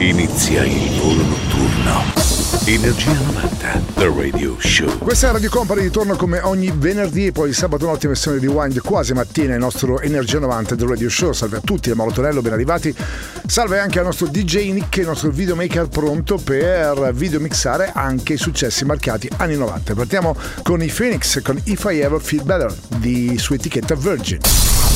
Inizia il volo notturno. Energia 90, The Radio Show. Questa è Radio Company, ritorno come ogni venerdì e poi sabato notte versione di Wind quasi mattina il nostro Energia 90 The Radio Show. Salve a tutti, è Molotorello, ben arrivati. Salve anche al nostro DJ Nick, il nostro videomaker pronto per videomixare anche i successi marcati anni 90. Partiamo con i Phoenix con If I Ever Feel Better di su etichetta Virgin.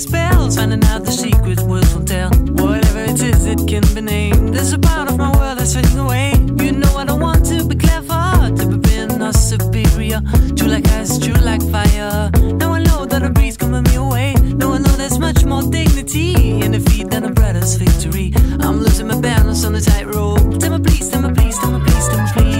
Spells. Finding out the secret words won't tell. Whatever it is, it can be named. There's a part of my world that's fading away. You know I don't want to be clever, to be being or superior. True like ice, true like fire. Now I know that a breeze coming me away. Now I know there's much more dignity in defeat than a brother's victory. I'm losing my balance on the tightrope. Tell me please, tell me please, tell me please, tell me please.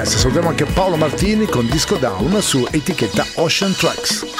Glass, salutiamo anche Paolo Martini con Disco Down su etichetta Ocean Tracks.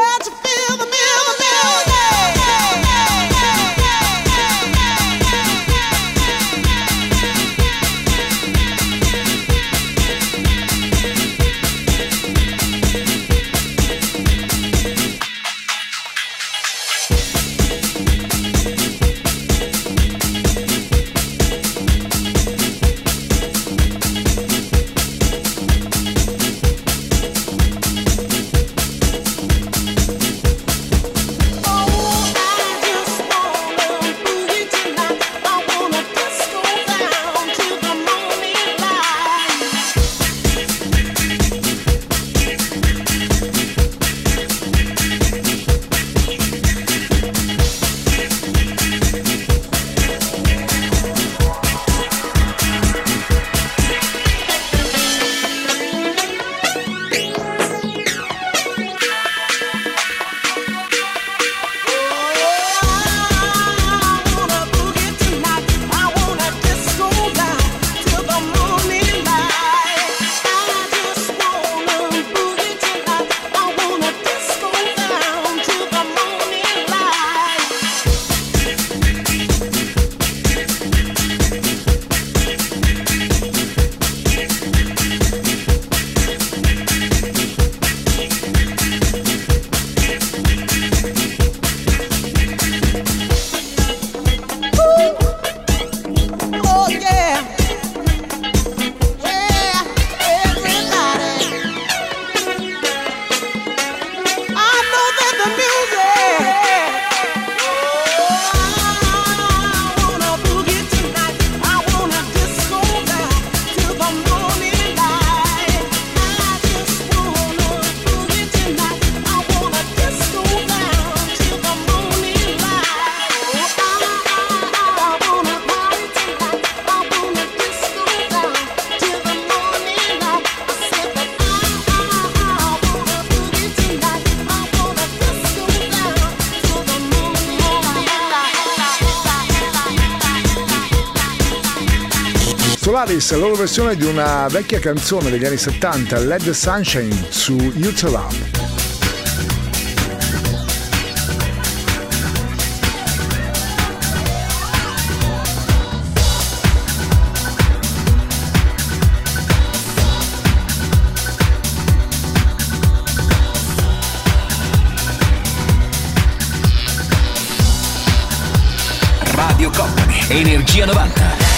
Paris, la loro versione di una vecchia canzone degli anni 70, Let the Sunshine su YouTube. Radio Company, Energia 90.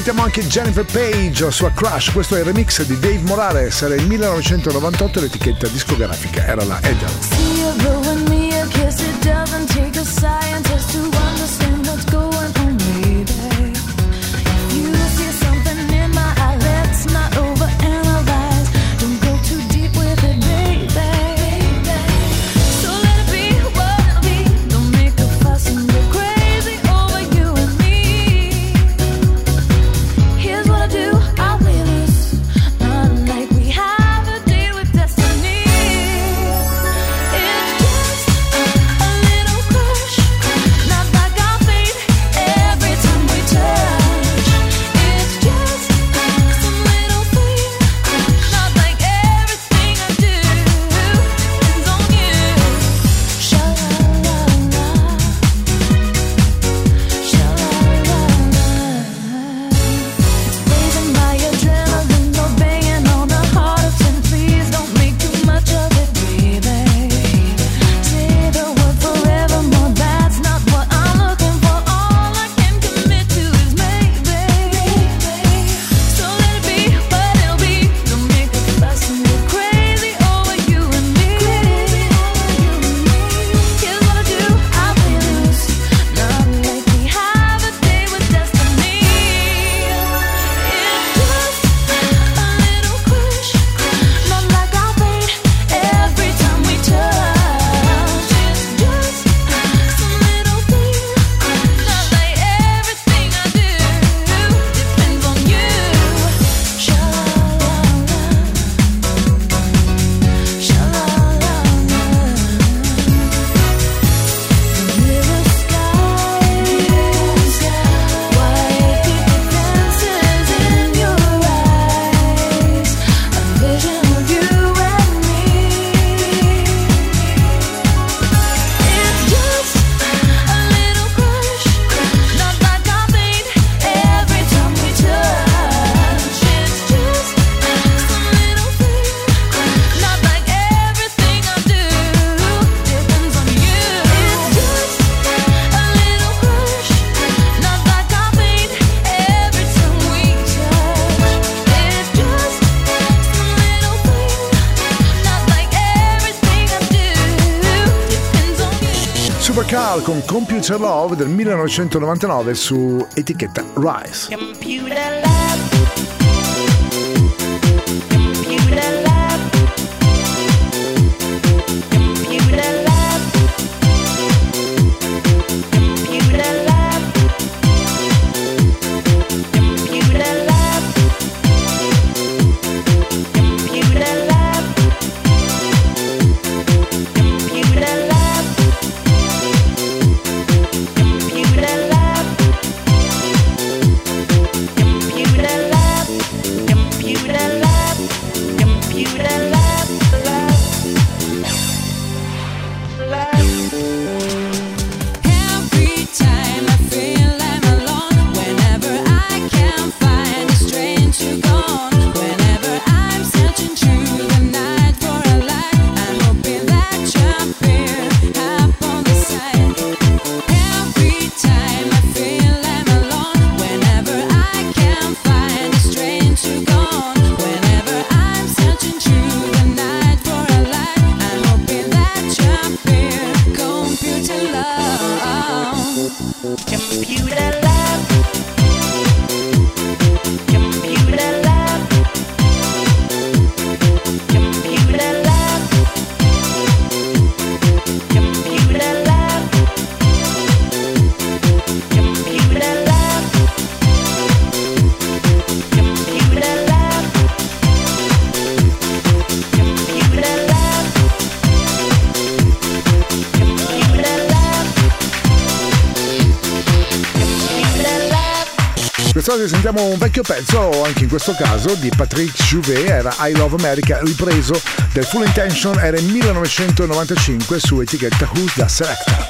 Risentiamo anche Jennifer Page, sua crush. Questo è il remix di Dave Morales, era il 1998 l'etichetta discografica era la Edel. Computer Love del 1999 su etichetta Rise. Quest'oggi sentiamo un vecchio pezzo, anche in questo caso, di Patrick Jouvet, era I Love America, ripreso del Full Intention, era il 1995 su etichetta Who's the Selector.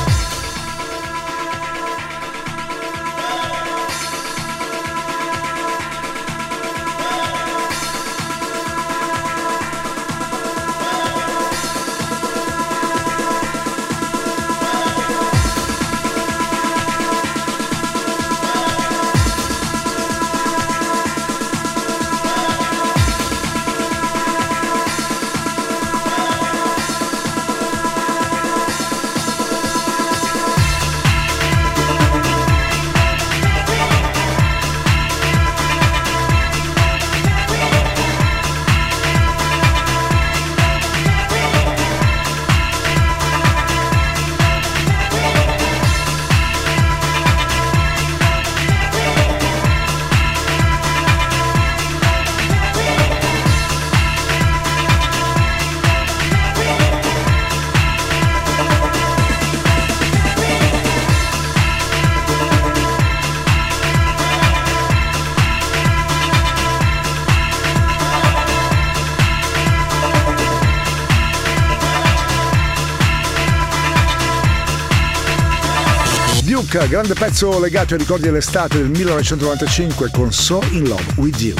Grande pezzo legato ai ricordi dell'estate del 1995 con So In Love With You.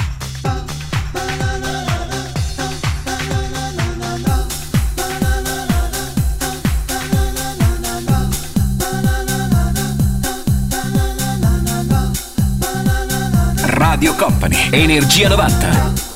Radio Company, Energia 90.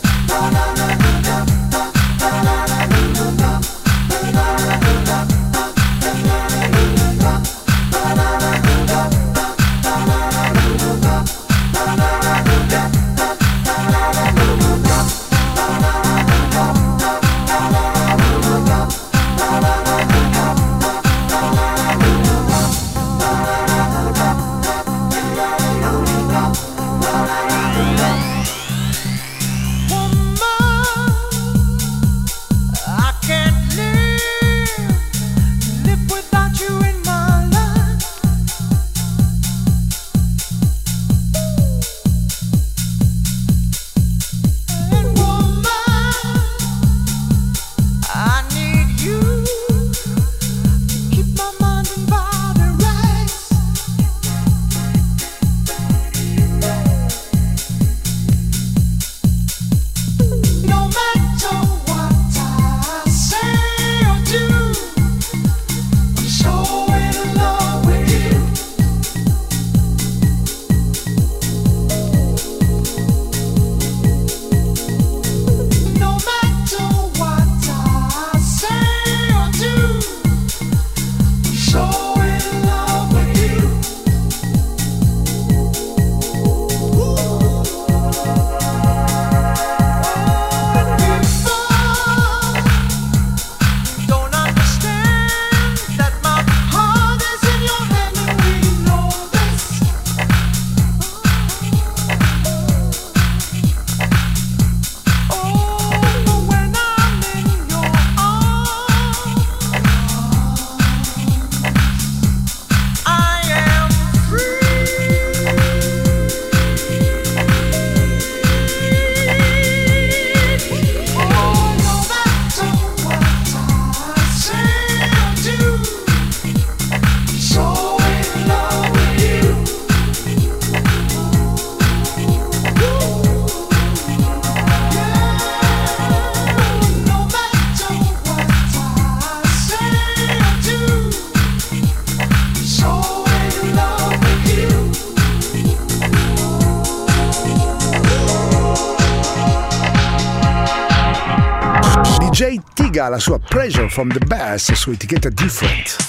la sua Pressure from the Bass su etichetta Different.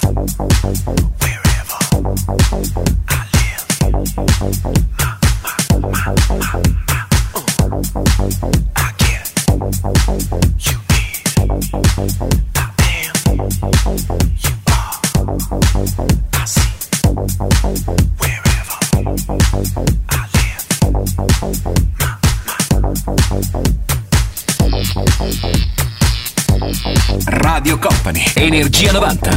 Energia 90.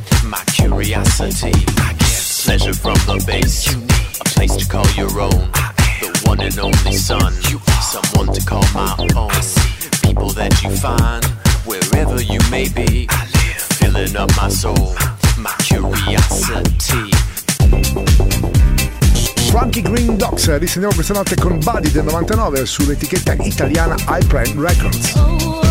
my curiosity. I get pleasure from the base. A place to call your own. The one and only son. Someone to call my own. People that you find wherever you may be. Filling up my soul, my curiosity. Frankie Green Docks, eh, risentiamo questa notte con Buddy del 99 sull'etichetta italiana iPlan Records.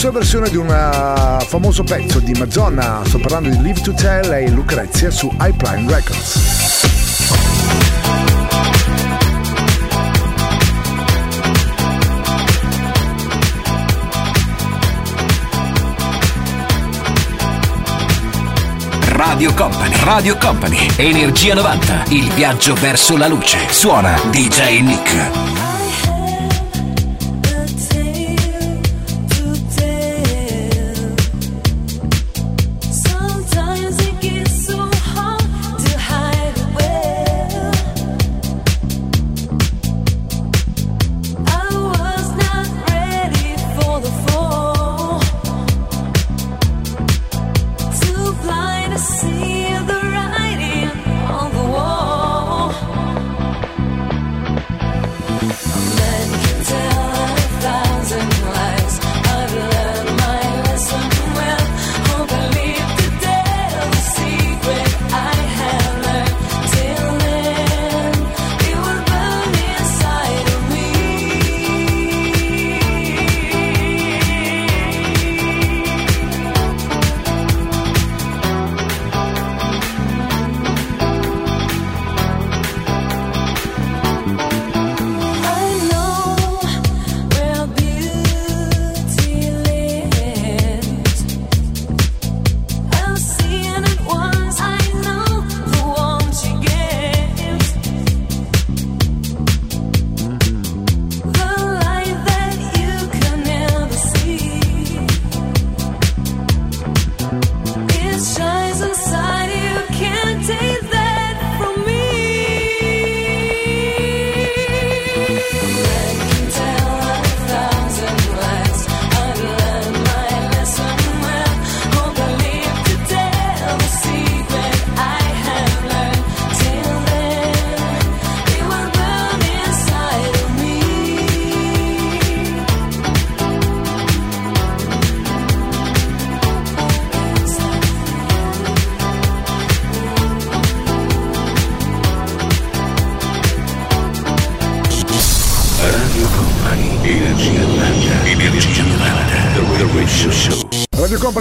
sua versione di un eh, famoso pezzo di Madonna, sto parlando di Live to Tell e Lucrezia su High Records. Radio Company, Radio Company, Energia 90, il viaggio verso la luce. Suona DJ Nick.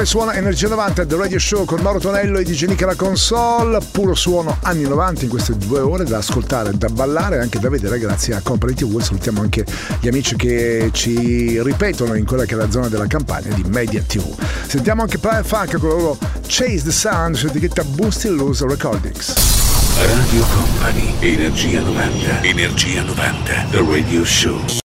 Suona Energia 90 The Radio Show con Mauro Tonello e DJ Nick alla console. Puro suono anni 90 in queste due ore da ascoltare, da ballare e anche da vedere grazie a Company TV. Salutiamo anche gli amici che ci ripetono in quella che è la zona della campagna di Media TV. Sentiamo anche Planet Funk con loro Chase the Sound su etichetta Boosty Loose Recordings. Radio Company. Energia 90. Energia 90. The Radio Show.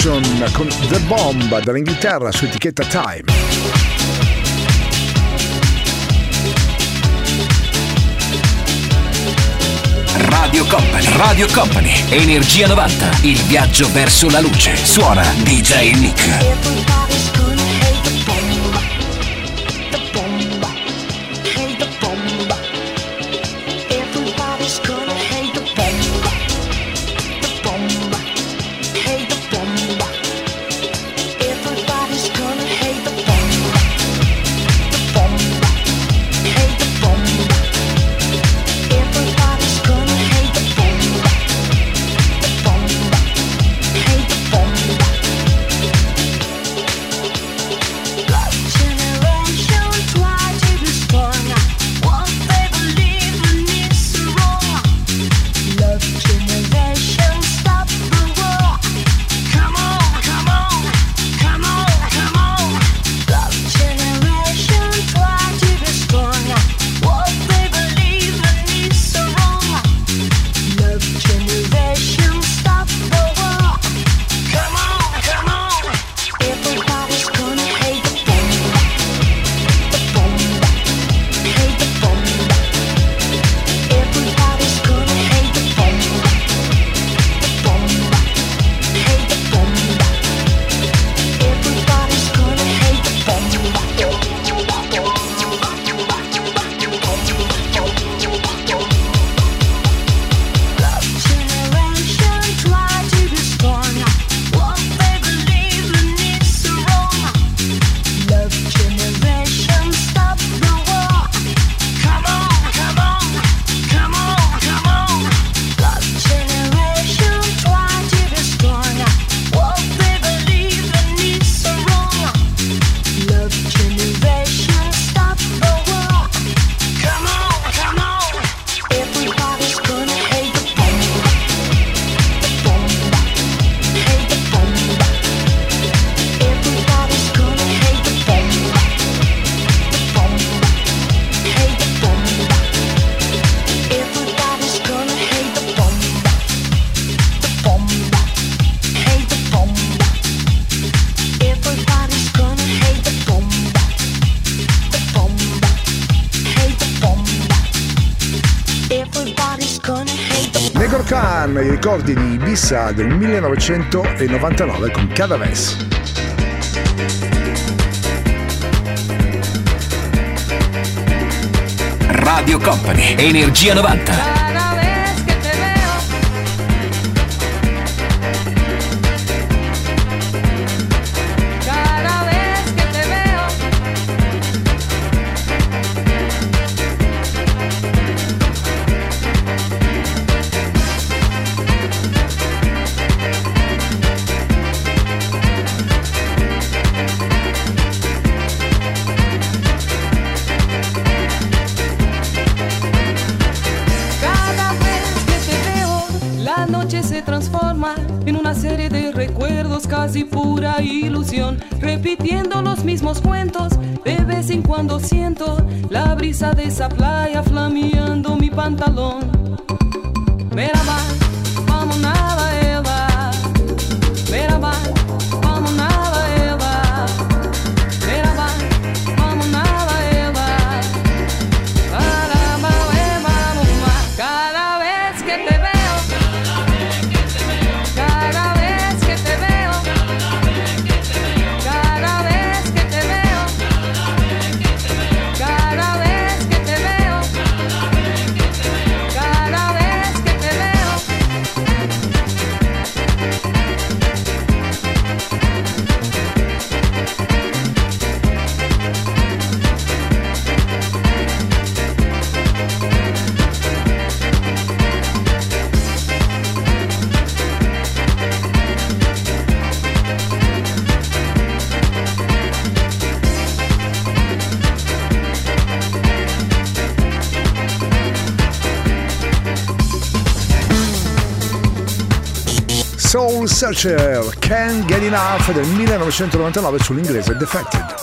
Action con The Bomb dall'Inghilterra su etichetta Time. Radio Company, Radio Company, Energia 90, il viaggio verso la luce. Suona DJ Nick. Suizza del 1999 con Cadaves. Radio Company, Energia 90. en una serie de recuerdos, casi pura ilusión, repitiendo los mismos cuentos. De vez en cuando siento la brisa de esa playa flameando mi pantalón. Soul Searcher Can't Get Enough del 1999 sull'inglese Defected.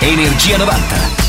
Energia 90.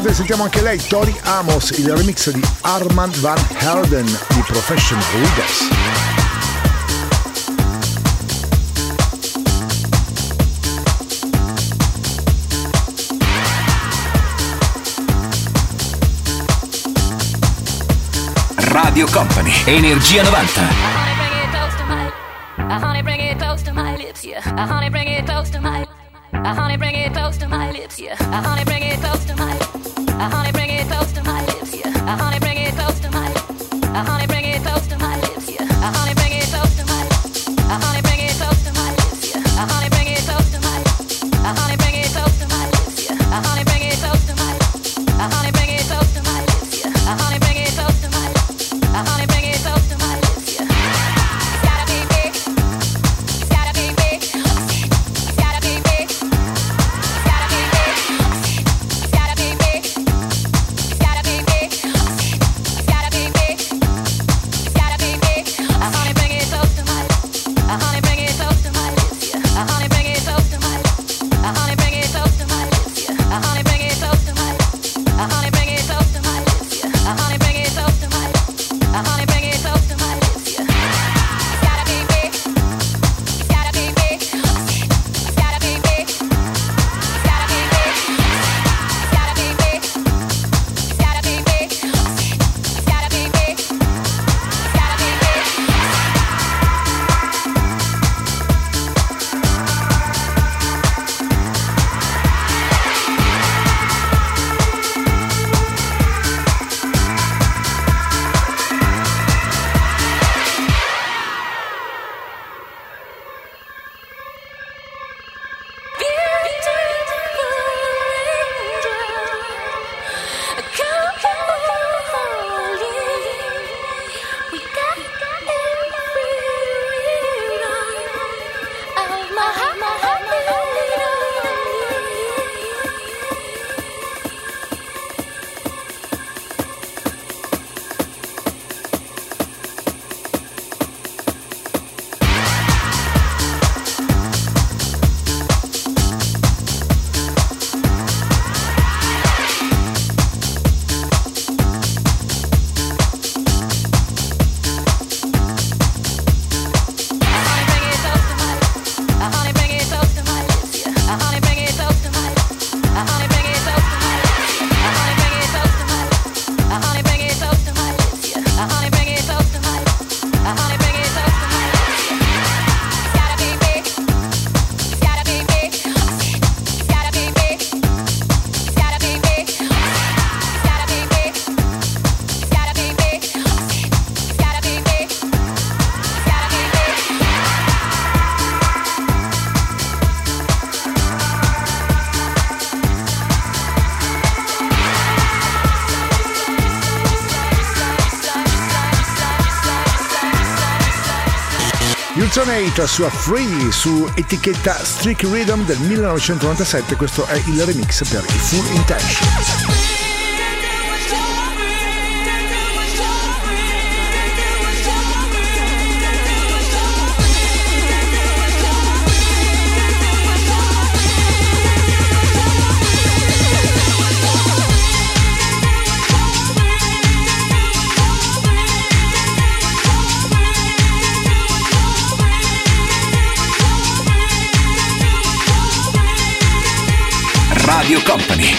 Scusate, sentiamo anche lei, Tori Amos, il remix di Armand Van Herden di Professional Leaders. Radio Company, Energia 90. I honey bring it close to my lips, yeah. I honey bring it close to my I honey bring it close to my lips, yeah. I honey Night su Free su etichetta Strict Rhythm del 1997, questo è il remix per i Full Intention.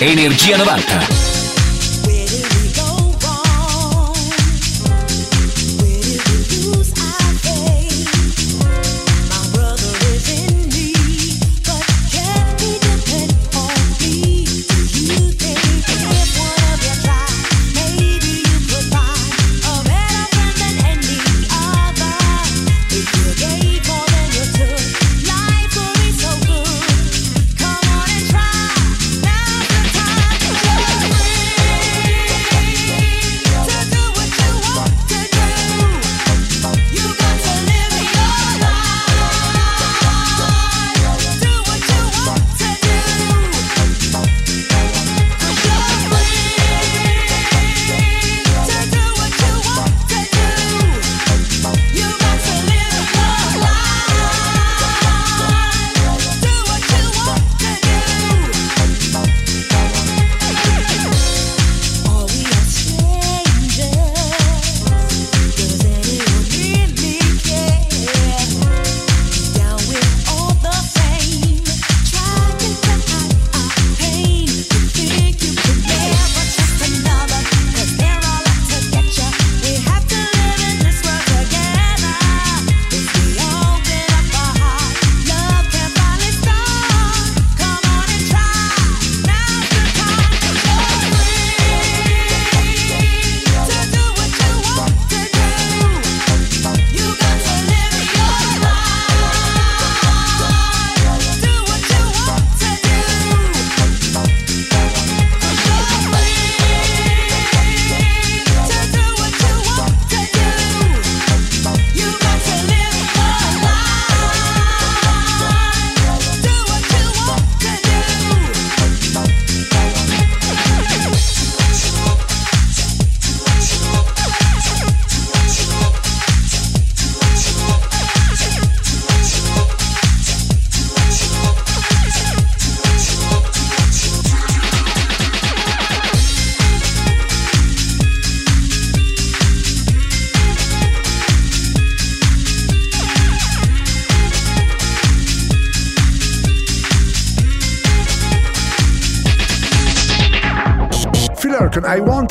Energia 90.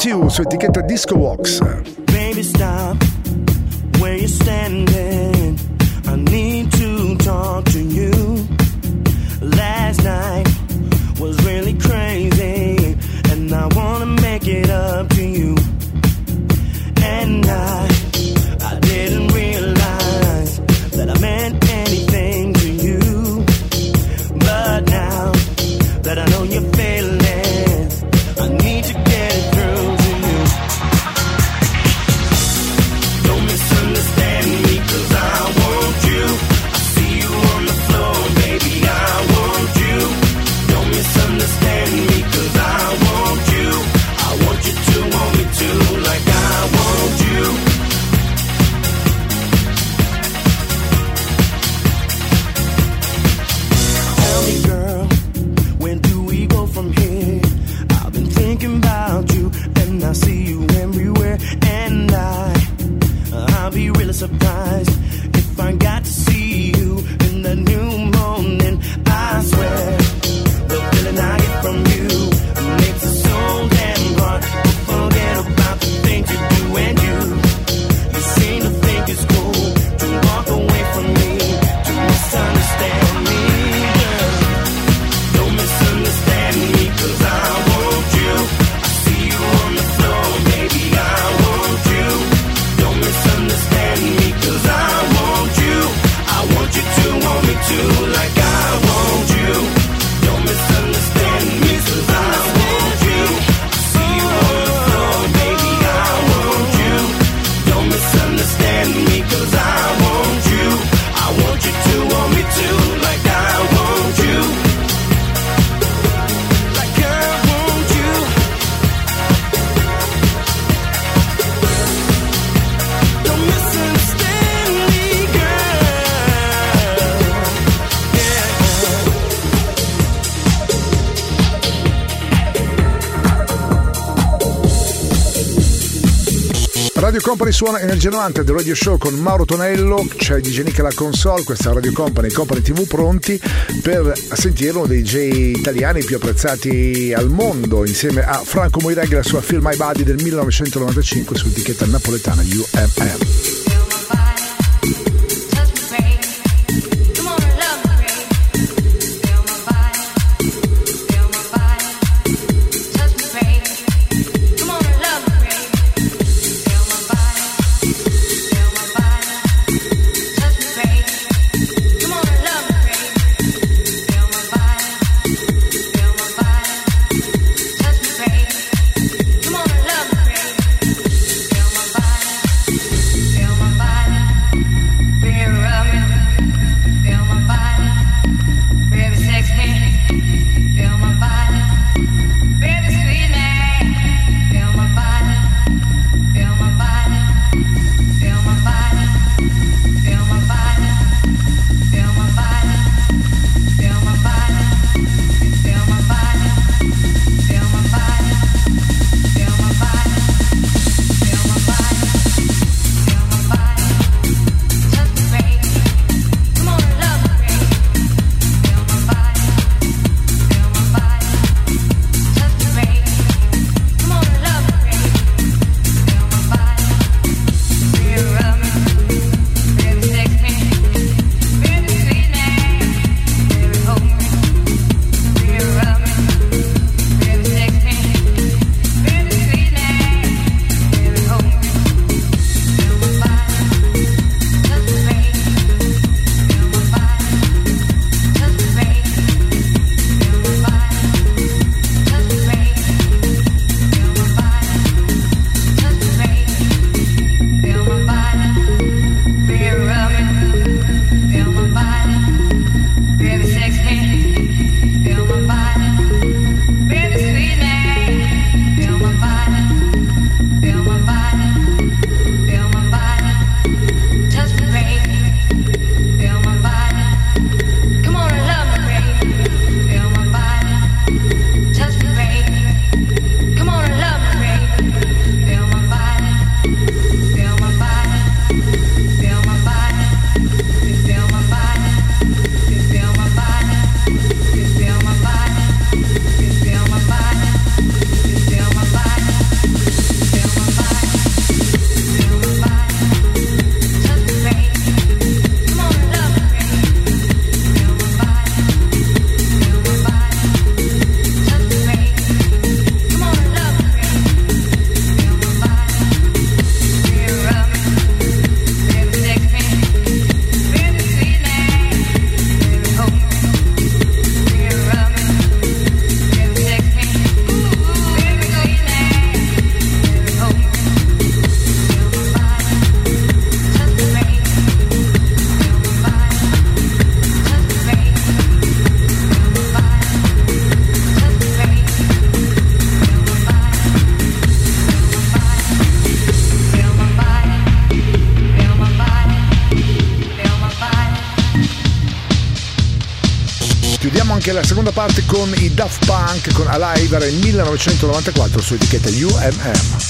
Tune su etichetta Disco Walks. Radio Company suona Energia 90 del Radio Show con Mauro Tonello, c'è DJ Nick alla console, questa Radio Company, Company TV pronti per sentire uno dei DJ italiani più apprezzati al mondo insieme a Franco Moiraghi e la sua Feel My Body del 1995 su etichetta napoletana UMM. Anche la seconda parte con i Daft Punk con Alive era il 1994 su etichetta UMM.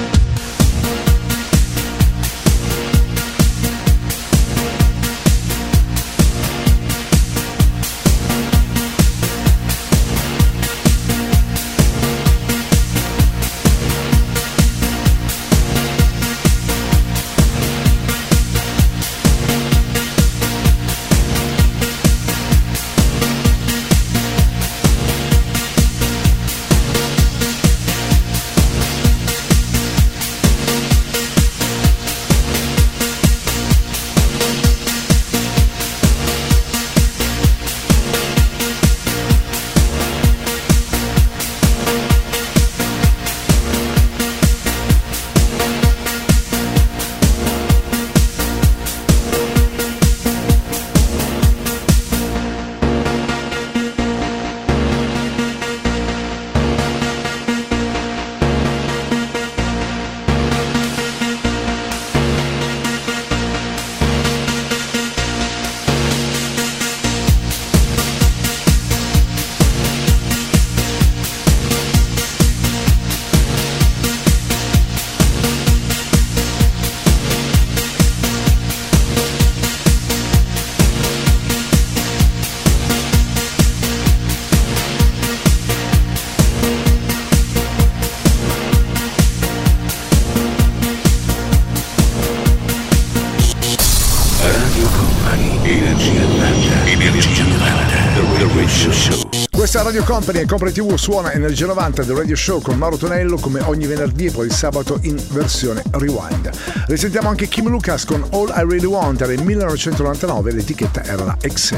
Radio Company e Compre TV suona Energia 90 del Radio Show con Mauro Tonello come ogni venerdì e poi il sabato in versione rewind. Risentiamo anche Kim Lucas con All I Really Want nel 1999, l'etichetta era la X.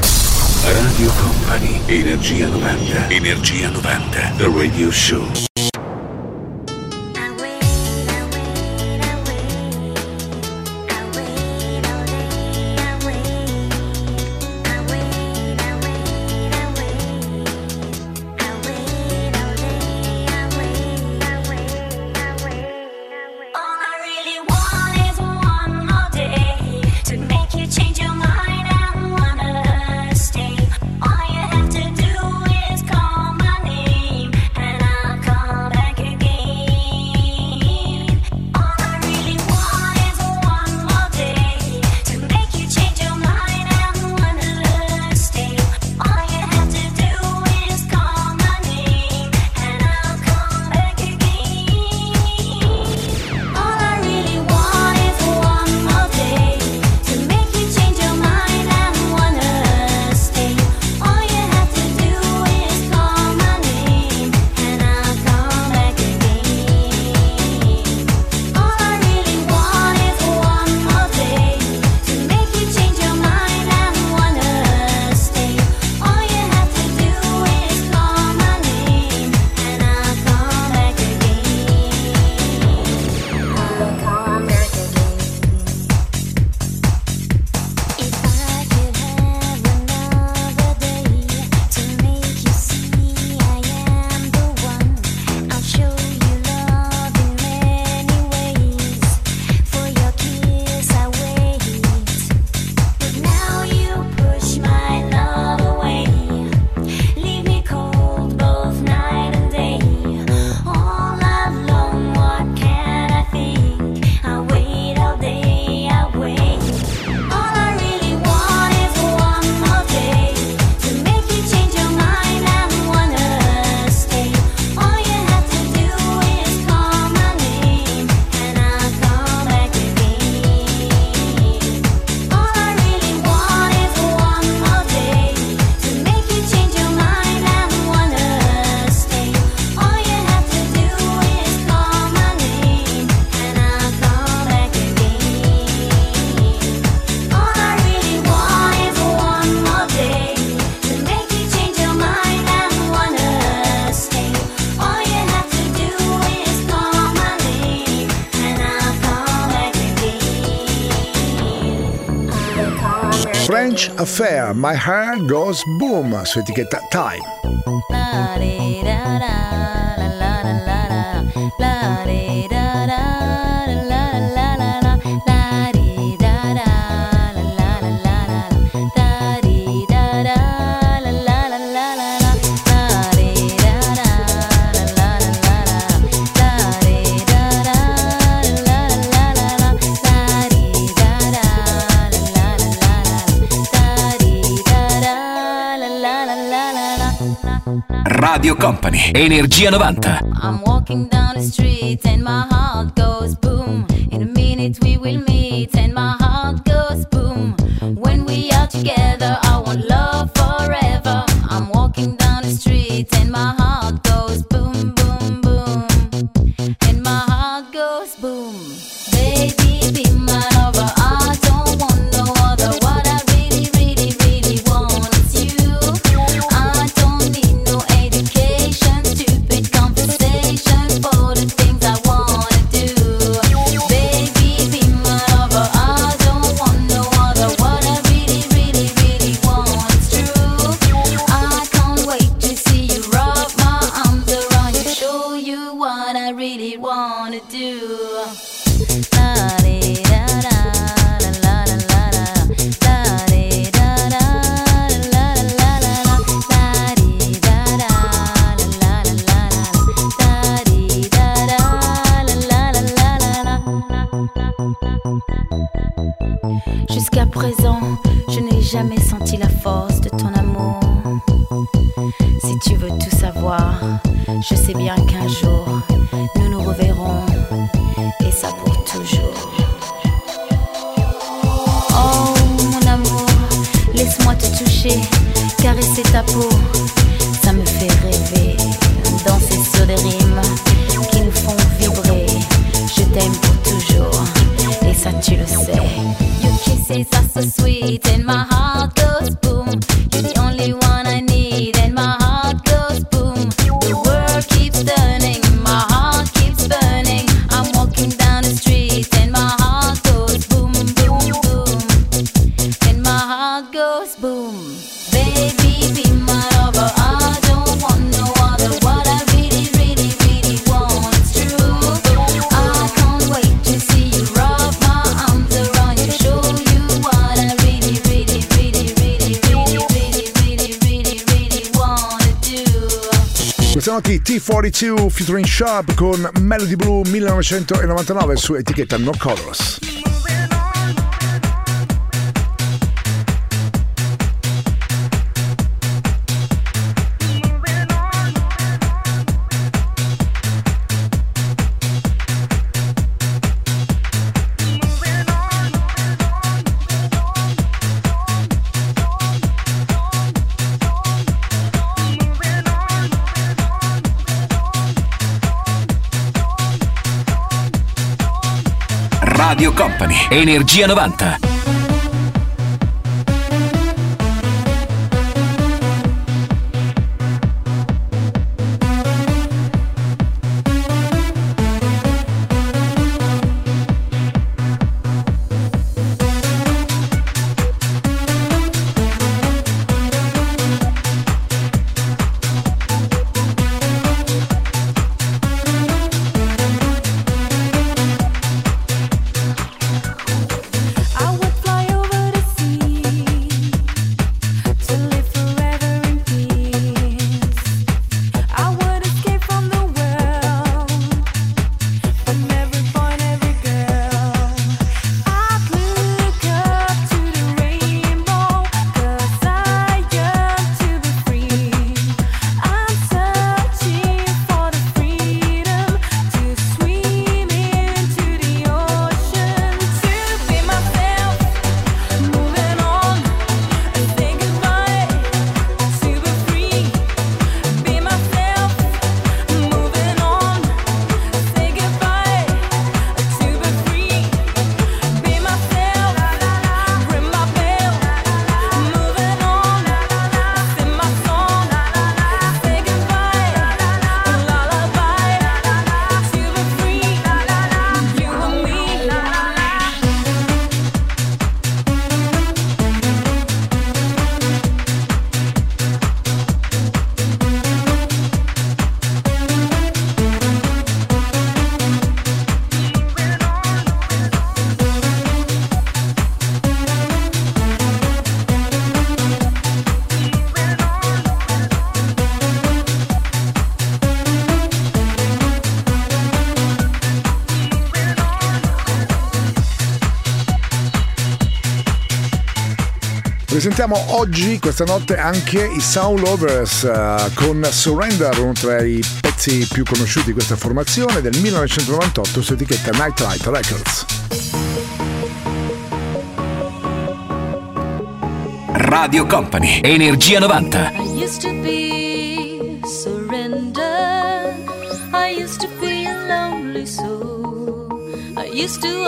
Radio Company, Energia 90, Energia 90, The Radio Show. Affair, My Heart Goes Boom su etichetta Time. Energia 90. I'm walking down the street and my heart goes boom. In a minute we will meet and my heart featuring Sharp con Melody Blue 1999 su etichetta No Colors. Energia 90. Ascoltiamo oggi, questa notte, anche i Sound Lovers uh, con Surrender, uno tra i pezzi più conosciuti di questa formazione del 1998 su etichetta Nightlight Records. Radio Company, Energia 90. I used to be surrender, I used to be a lonely soul, I used to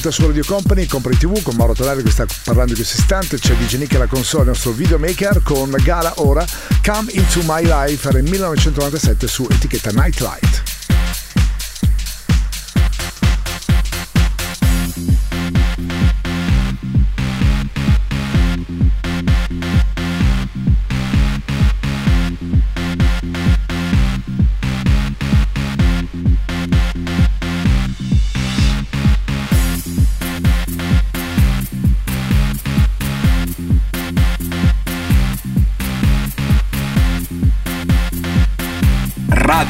80 su Radio Company, Compri TV con Mauro Tonelli che sta parlando di questo istante, c'è DJ Nick alla console, il nostro videomaker con Gala Ora, Come Into My Life, era 1997 su etichetta Nightlight.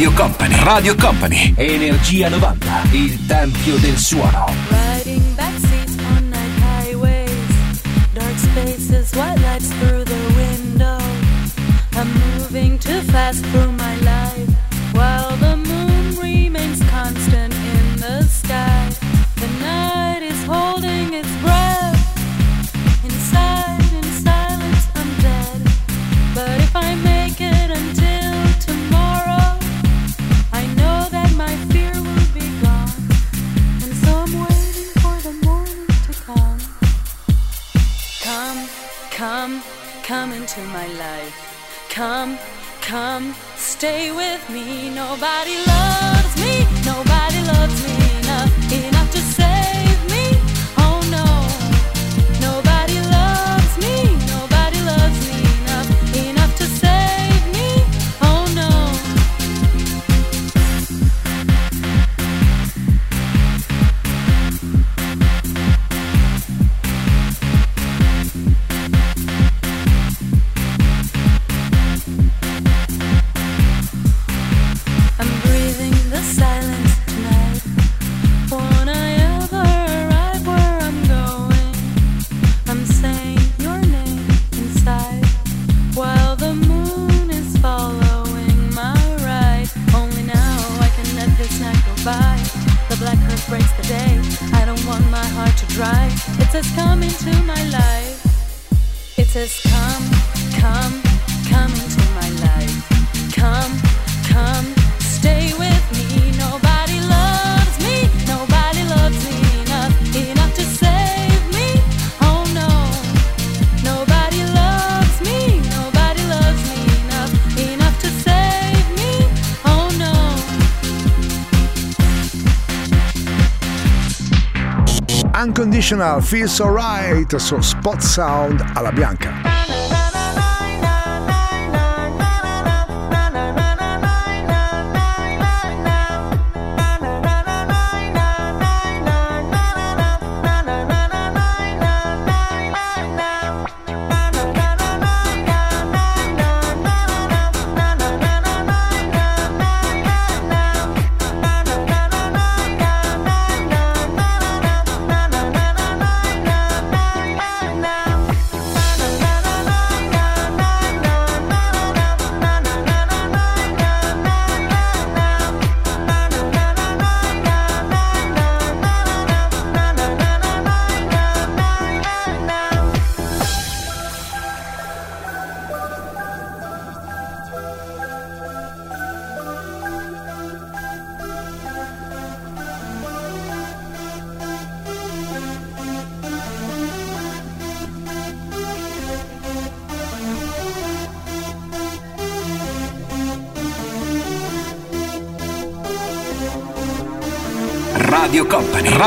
Radio Company, Radio Company, Energia 90, il tempio del suono. Riding backseats on night highways, dark spaces, white lights through the window. I'm moving too fast through by. The black earth breaks the day. I don't want my heart to dry. It says come into my life. It says come, come, come into my life. Come, come, Unconditional Feels Alright su Spot Sound alla bianca.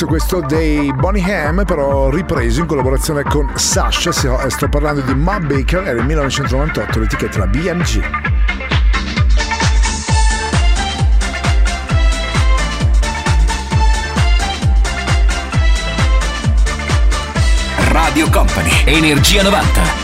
pezzo questo dei Bonnie Ham, però ripreso in collaborazione con Sasha, sto eh, parlando di Matt Baker, era il 1998 l'etichetta BMG. Radio Company, Energia 90.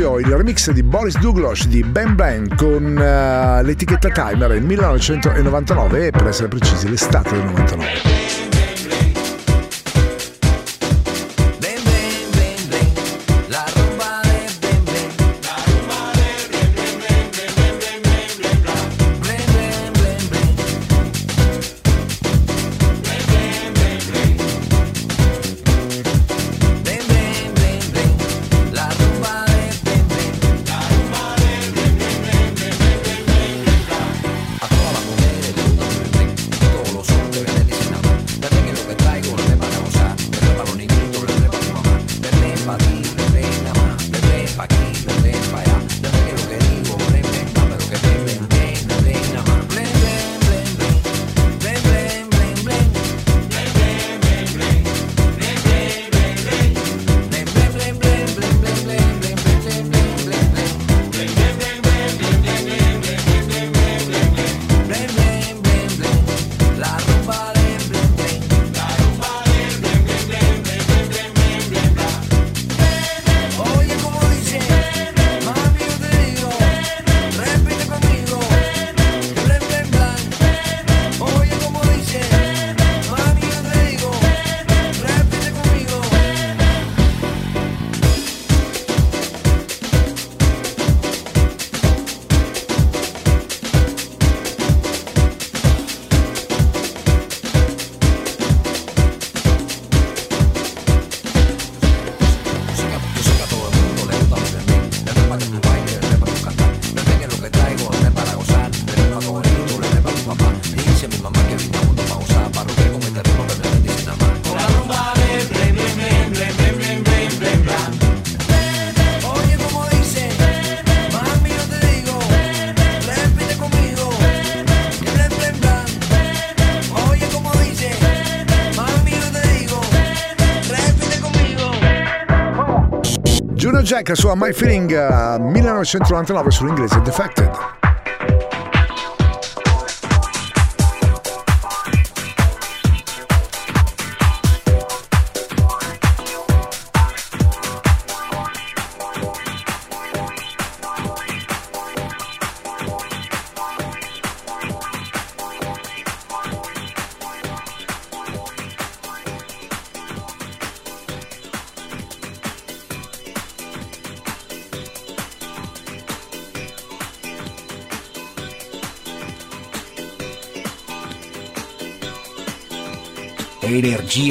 spazio il remix di Boris Douglas di Ben Ben con uh, l'etichetta Timer nel 1999 e per essere precisi l'estate del 99. Jack, la sua My Feeling eh, uh, 1999 sull'inglese Defected.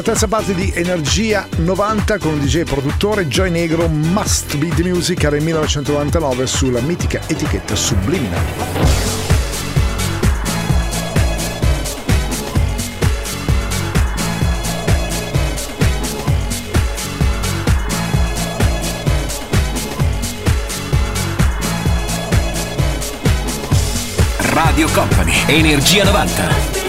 La terza parte di Energia 90 con il DJ produttore Joy Negro Must Be The Music era il 1999 sulla mitica etichetta Subliminal. Radio Company, Energia 90.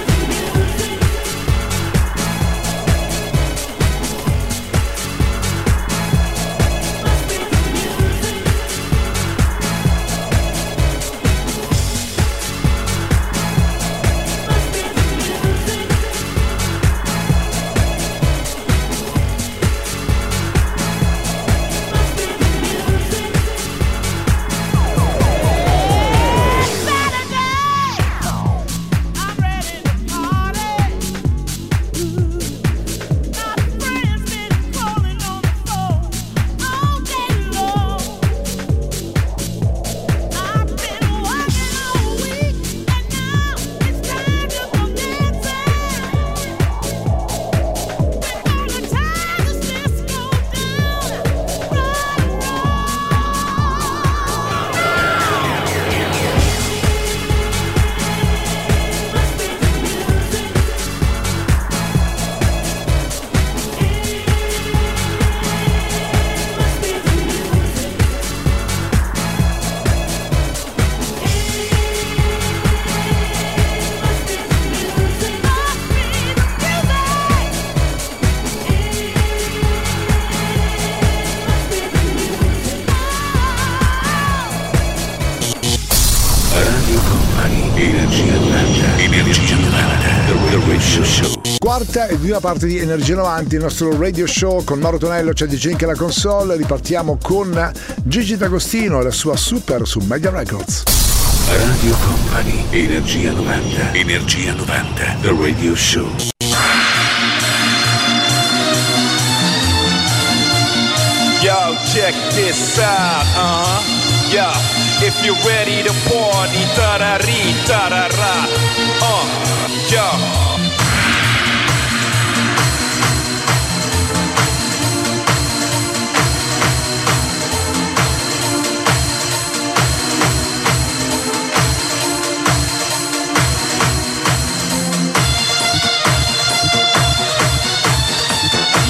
Quarta e prima parte di Energia 90, il nostro radio show con Mauro Tonello, c'è DJ anche la console. Ripartiamo con Gigi D'Agostino e la sua super su Media Records. Radio Company, Energia 90, Energia 90, The Radio Show. Yo, check this out, uh huh. Yo, if you're ready to party, tarari, tarara, uh, yo.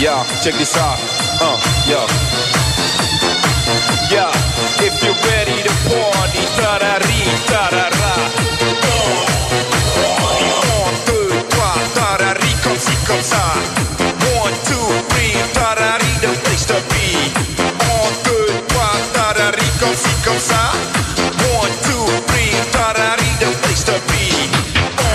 Yo, check this out. Uh, yo. Yo, if you're ready to party, tarari, tarara. Un, deux, trois, tarari, comme ci, comme ça. One, two, three, tarari, the place to be. One, two, three, tarari, the place to be. Un.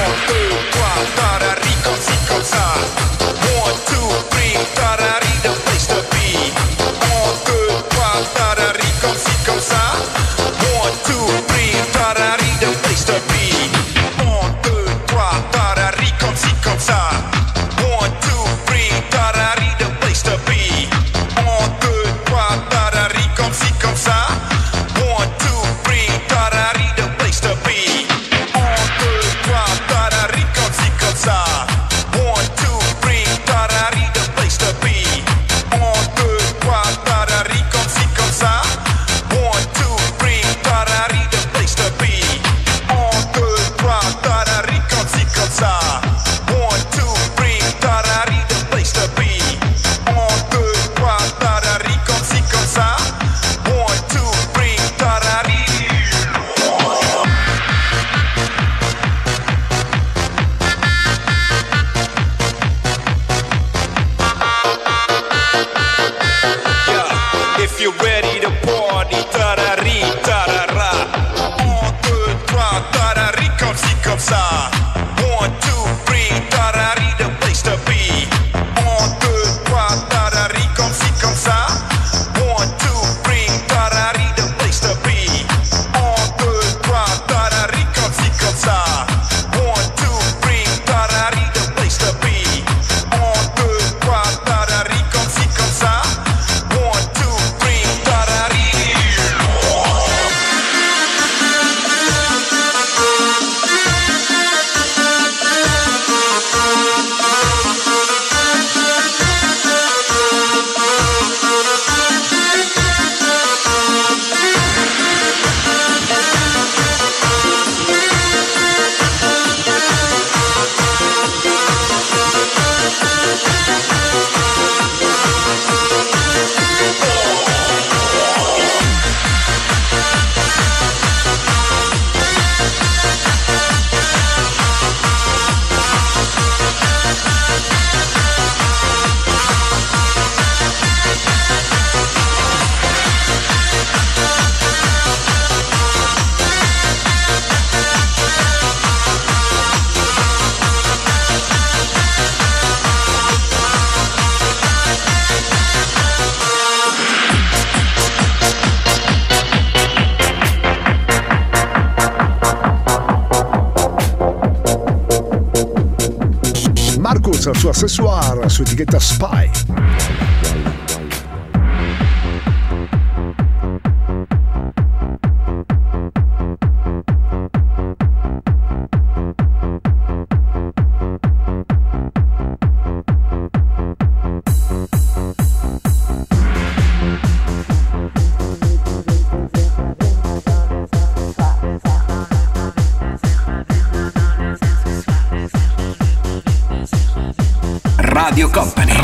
sua accessoire su etichetta Spy.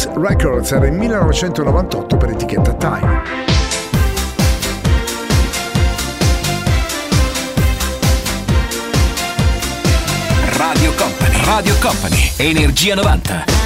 States Records, era il 1998 per etichetta Time. Radio Company, Radio Company, Energia 90.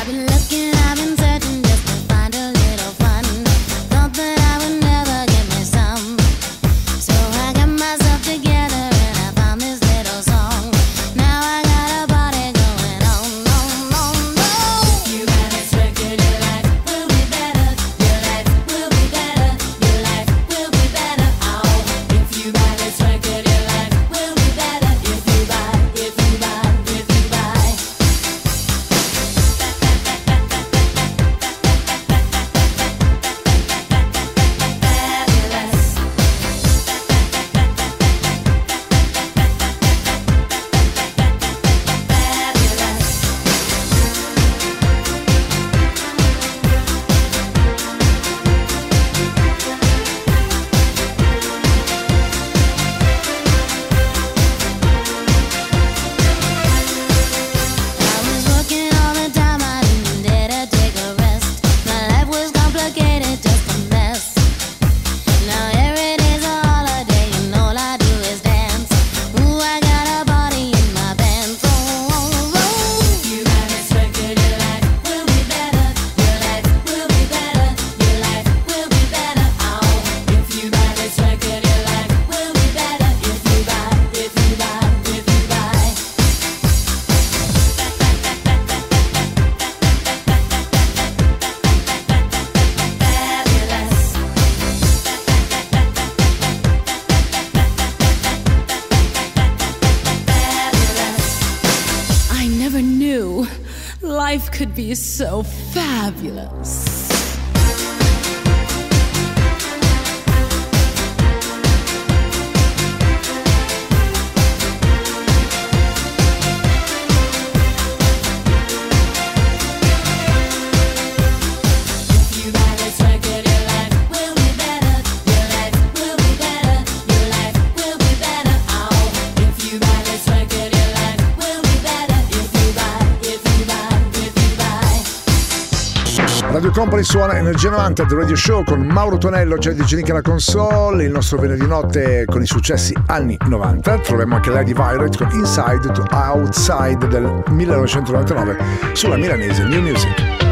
suona Energia 90 The Radio Show con Mauro Tonello, Jerry di Genica la console, il nostro venerdì notte con i successi anni 90. Troviamo anche Lady Violet con Inside to Outside del 1999 sulla milanese New Music.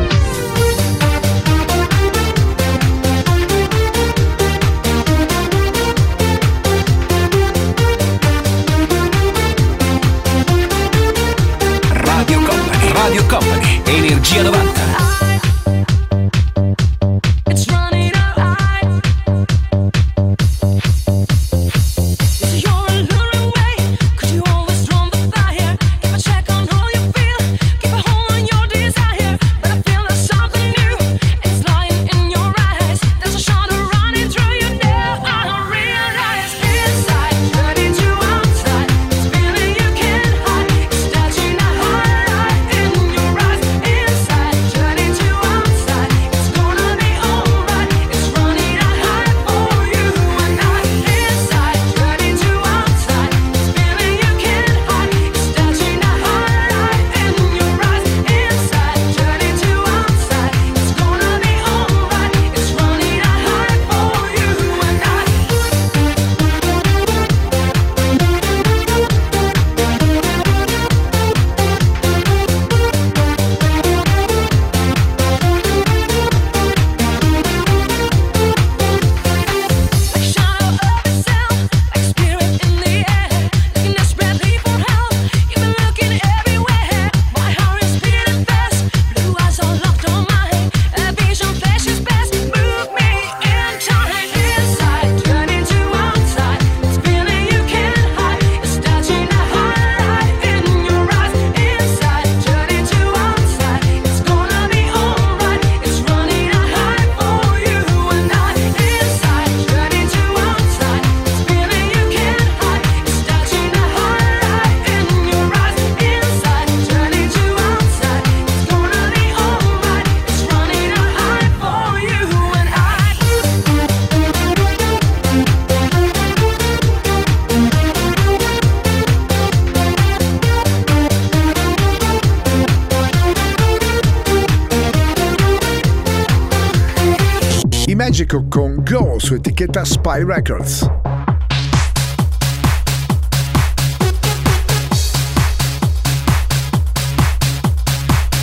su etichetta Spy Records.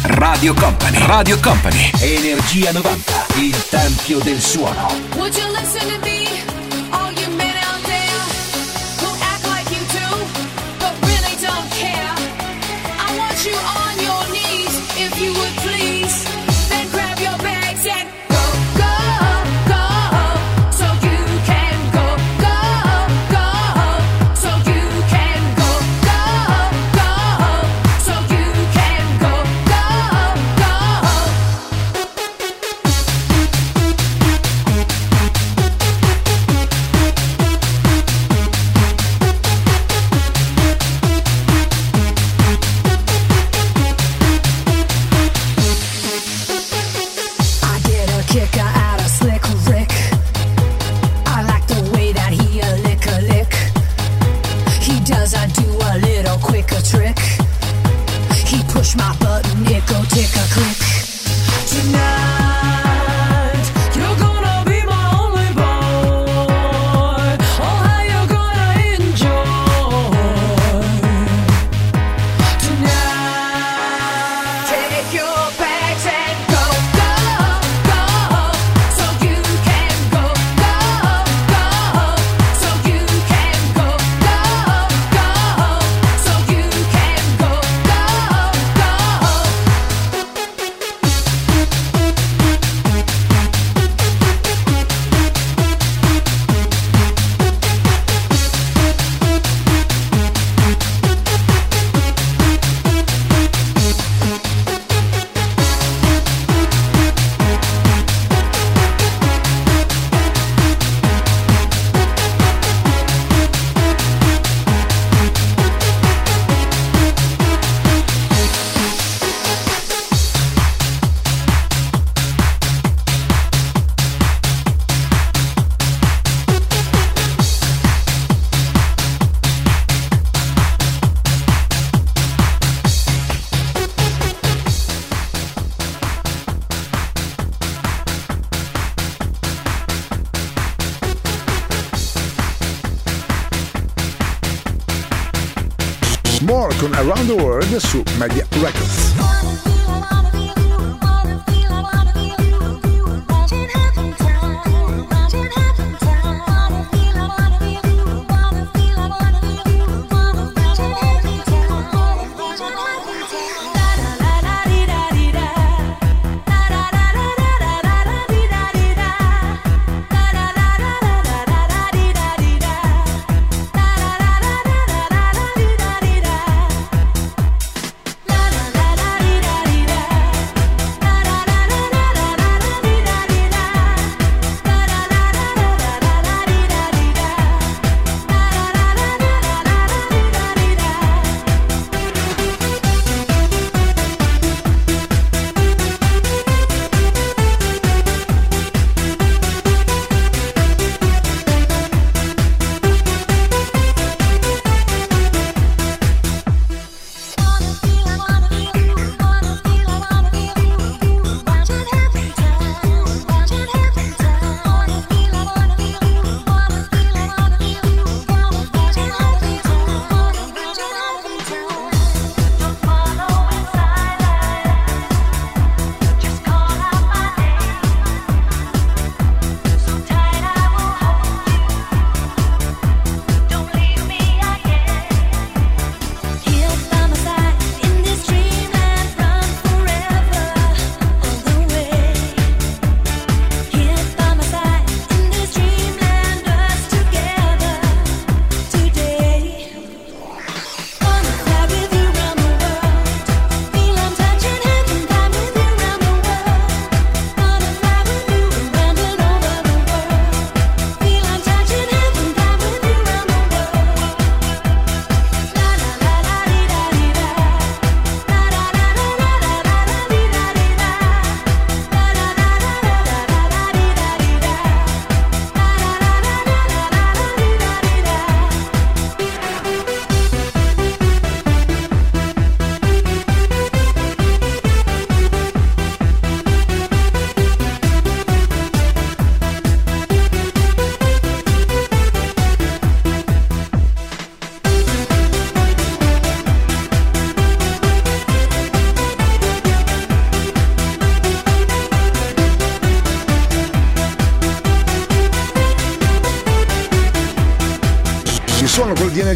Radio Company, Radio Company, Energia 90, il tempio del suono.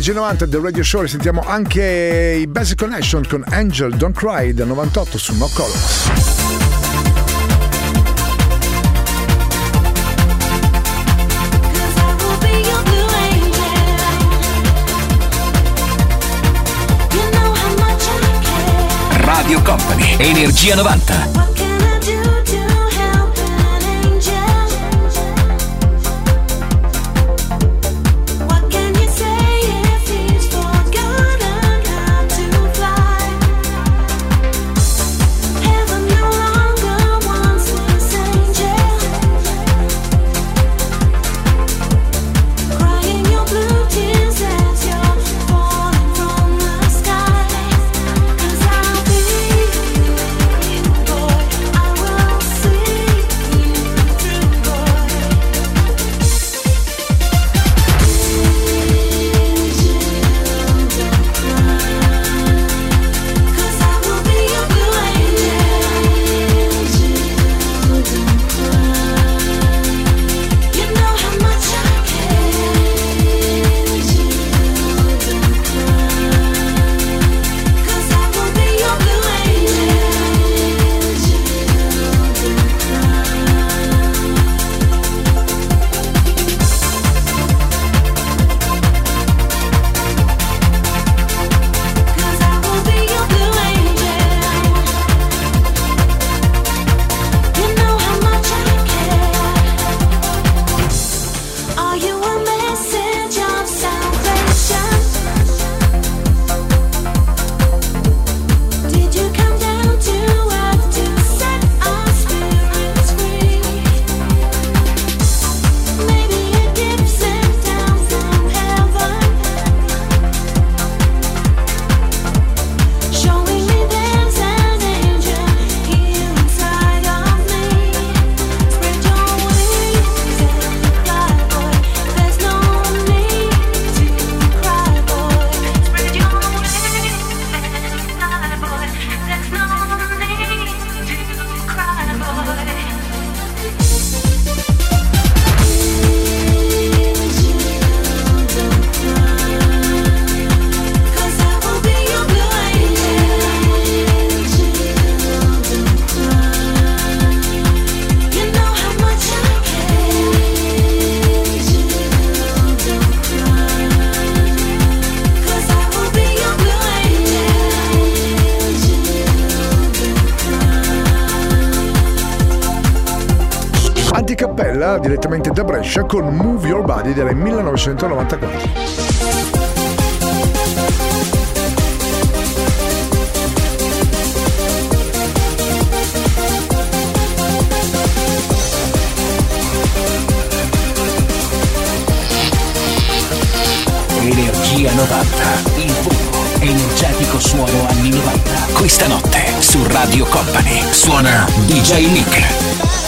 G90 del Radio Show sentiamo anche i Basic Connection con Angel Don't Cry del 98 su No Colors. Radio Company, Energia 90. Sasha con Move Your Body del 1994. Energia 90, il puro energetico suono anni 90. Questa notte su Radio Company suona DJ Nick.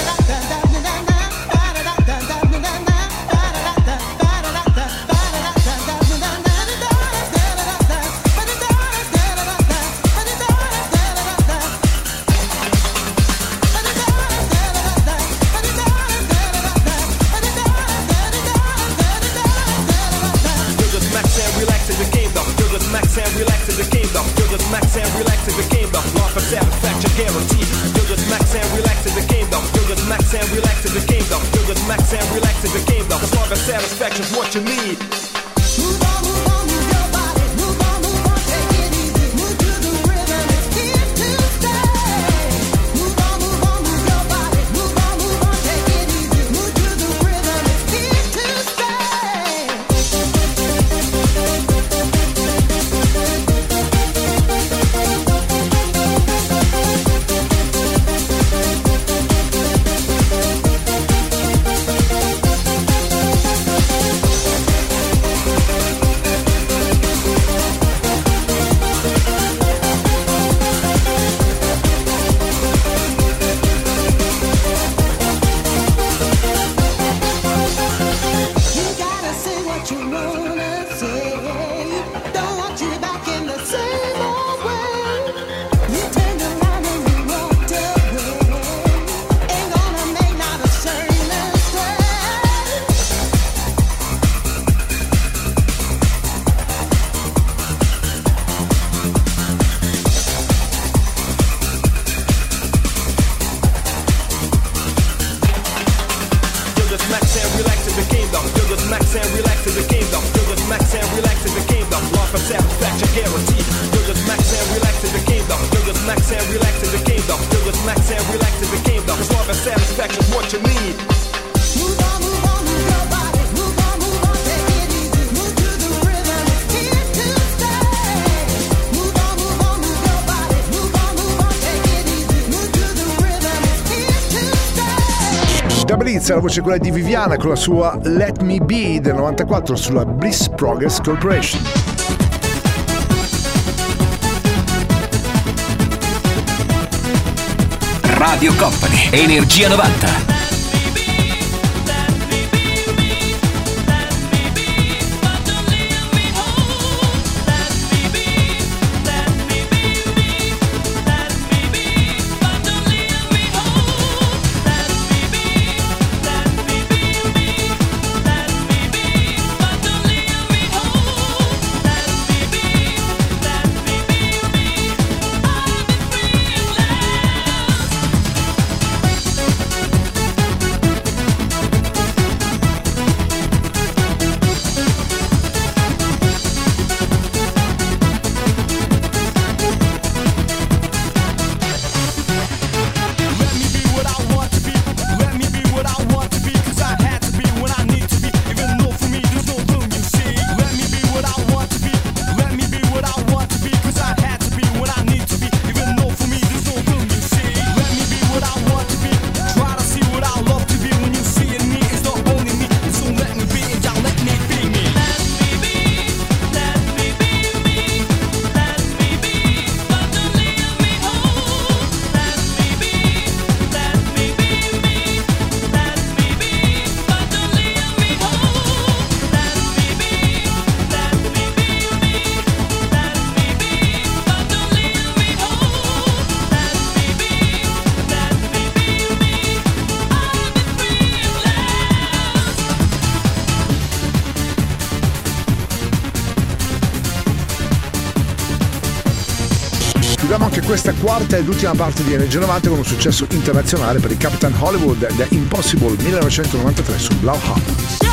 ragazzi, alla voce quella di Viviana con la sua Let Me Be del 94 sulla Bliss Progress Corporation. Radio Company, Energia 90. quarta ed ultima parte di NG90 con un successo internazionale per il Captain Hollywood The Impossible 1993 su Blau Hub.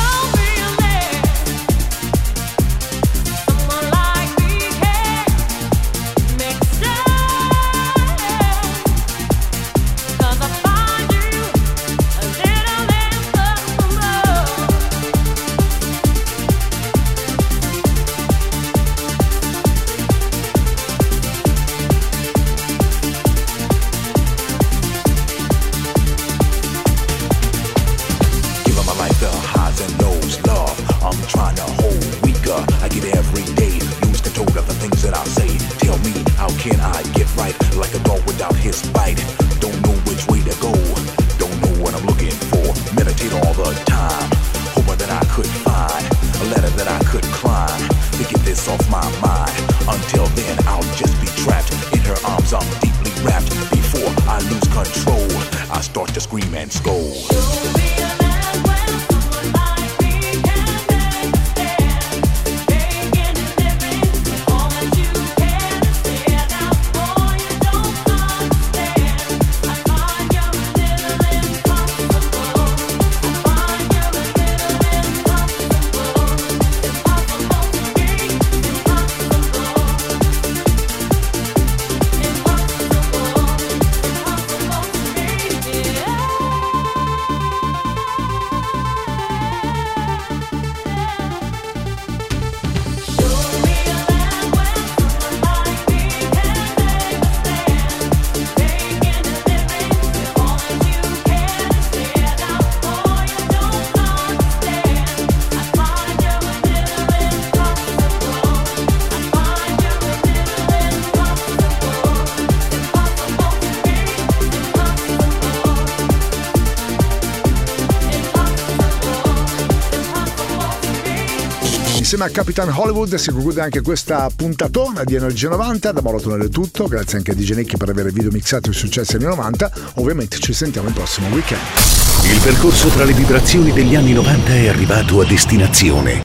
Insieme a Capitan Hollywood si conclude anche questa puntatona di Energia 90. Da Mauro Tonello è tutto. Grazie anche a DJ Nick per aver video mixato i successi anni 90. Ovviamente ci sentiamo il prossimo weekend. Il percorso tra le vibrazioni degli anni 90 è arrivato a destinazione.